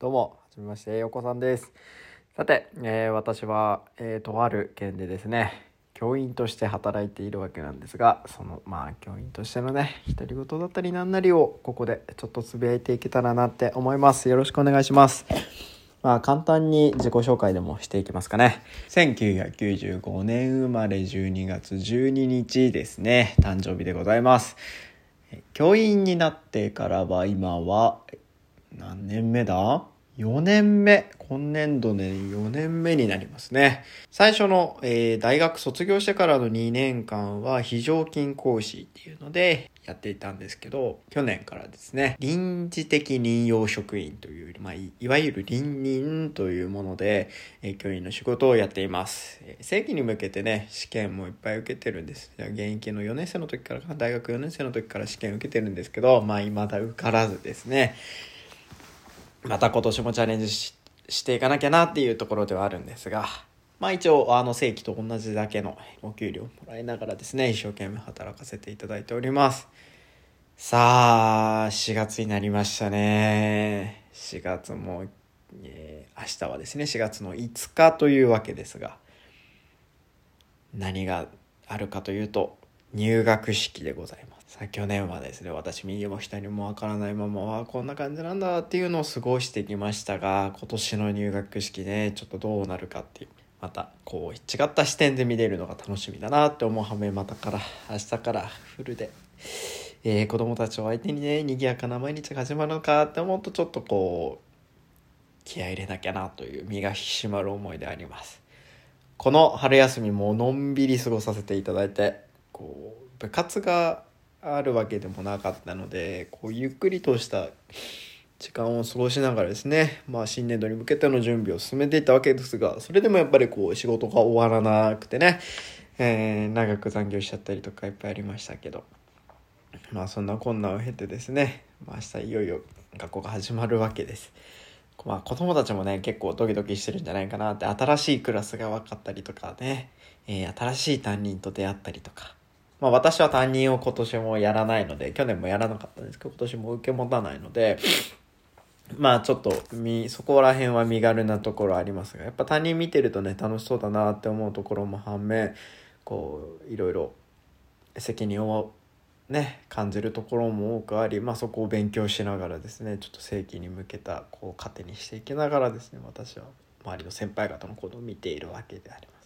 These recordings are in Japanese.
どうも、はじめまして、よこさんです。さて、えー私は、えーとある県でですね、教員として働いているわけなんですが、その、まあ、教員としてのね、独り言だったりなんなりを、ここでちょっとつぶやいていけたらなって思います。よろしくお願いします。まあ、簡単に自己紹介でもしていきますかね。1995年生まれ12月12日ですね、誕生日でございます。教員になってからは今は何年目だ？?4 年目。今年度で4年目になりますね。最初の、えー大学卒業してからの2年間は非常勤講師っていうのでやっていたんですけど、去年からですね、臨時的任用職員という、まあ、いいわゆる臨任というもので、えー教員の仕事をやっています。えー正規に向けてね、試験もいっぱい受けてるんです。現役の4年生の時からかな、大学4年生の時から試験受けてるんですけど、まあ、未だ受からずですね。また今年もチャレンジししていかなきゃなっていうところではあるんですが、まあ一応、あの、正規と同じだけのお給料もらいながらですね、一生懸命働かせていただいております。さあ、4月になりましたね。4月も、えー明日はですね、4月の5日というわけですが、何があるかというと、入学式でございます。さあ去年はですね、私右も左もわからないまま、わあこんな感じなんだっていうのを過ごしてきましたが、今年の入学式ね、ちょっとどうなるかっていう。また、こう、違った視点で見れるのが楽しみだなって思う反面、またから、明日からフルで、えー子供たちを相手にね、賑やかな毎日が始まるのかって思うと、ちょっとこう、気合入れなきゃなという身が引き締まる思いであります。この春休みものんびり過ごさせていただいてこう部活があるわけでもなかったのでこうゆっくりとした時間を過ごしながらですね、まあ、新年度に向けての準備を進めていたわけですがそれでもやっぱりこう仕事が終わらなくてね、えー長く残業しちゃったりとかいっぱいありましたけどまあそんな困難を経てですね、まあ、明日いよいよ学校が始まるわけです。まあ子供たちもね、結構ドキドキしてるんじゃないかなって、新しいクラスが分かったりとかね、えー新しい担任と出会ったりとか。まあ私は担任を今年もやらないので、去年もやらなかったんですけど、今年も受け持たないので、まあちょっとみ、そこら辺は身軽なところありますが、やっぱ担任見てるとね、楽しそうだなって思うところも反面、こう、いろいろ責任をね感じるところも多くあり、まあ、そこを勉強しながらですねちょっと正規に向けたこう糧にしていきながらですね私は周りの先輩方のことを見ているわけであります。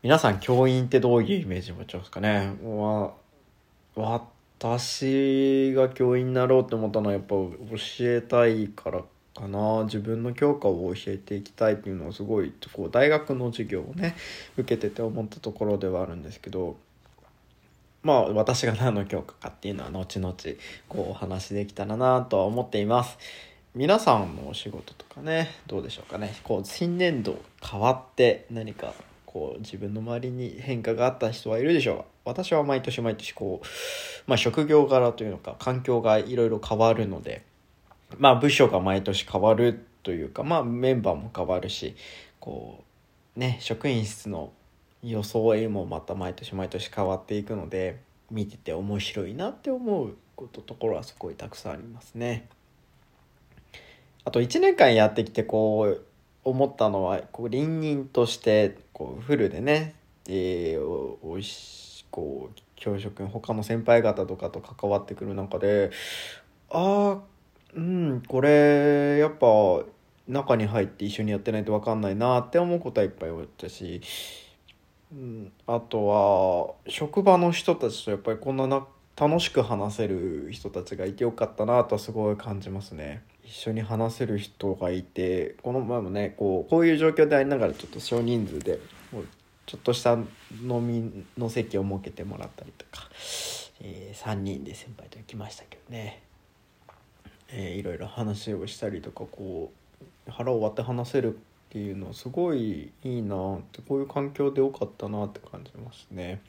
皆さん教員ってどういうイメージ持ちますかね？わ私が教員になろうって思ったのはやっぱ教えたいからかな。自分の教科を教えていきたいっていうのはすごいこう大学の授業をね受けてて思ったところではあるんですけどまあ私が何の教科かっていうのは後々こうお話しできたらなとは思っています。皆さんのお仕事とかねどうでしょうかね？こう新年度変わって何かこう自分の周りに変化があった人はいるでしょう私は毎年毎年こう、まあ、職業柄というのか環境がいろいろ変わるのでまあ部署が毎年変わるというかまあメンバーも変わるしこうね職員室の装いもまた毎年毎年変わっていくので見てて面白いなって思うことところはすごいたくさんありますね。あと1年間やってきてこう思ったのはこう隣人としてこうフルでね、えーおおいしこう教職員他の先輩方とかと関わってくる中でああうんこれやっぱ中に入って一緒にやってないと分かんないなって思うことはいっぱいあったし、うん、あとは職場の人たちとやっぱりこんなな楽しく話せる人たちがいてよかったなとはすごい感じますね。一緒に話せる人がいてこの前もねこうこういう状況でありながらちょっと少人数でもうちょっとした飲みの席を設けてもらったりとか、えー3人で先輩と行きましたけどね、えーいろいろ話をしたりとかこう腹を割って話せるっていうのはすごいいいなってこういう環境でよかったなって感じますね。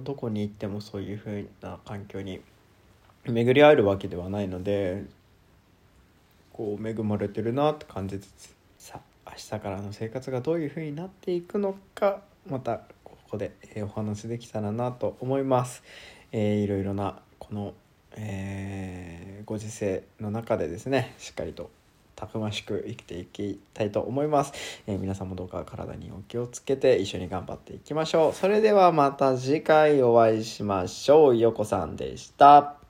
どこに行ってもそういう風な環境に巡り合えるわけではないのでこう恵まれてるなって感じつつさあ明日からの生活がどういう風になっていくのかまたここでえお話できたらなと思います。えーいろいろなこの、えーご時世の中でですねしっかりとたくましく生きていきたいと思います、えー皆さんもどうか体にお気をつけて一緒に頑張っていきましょう。それではまた次回お会いしましょう。よこさんでした。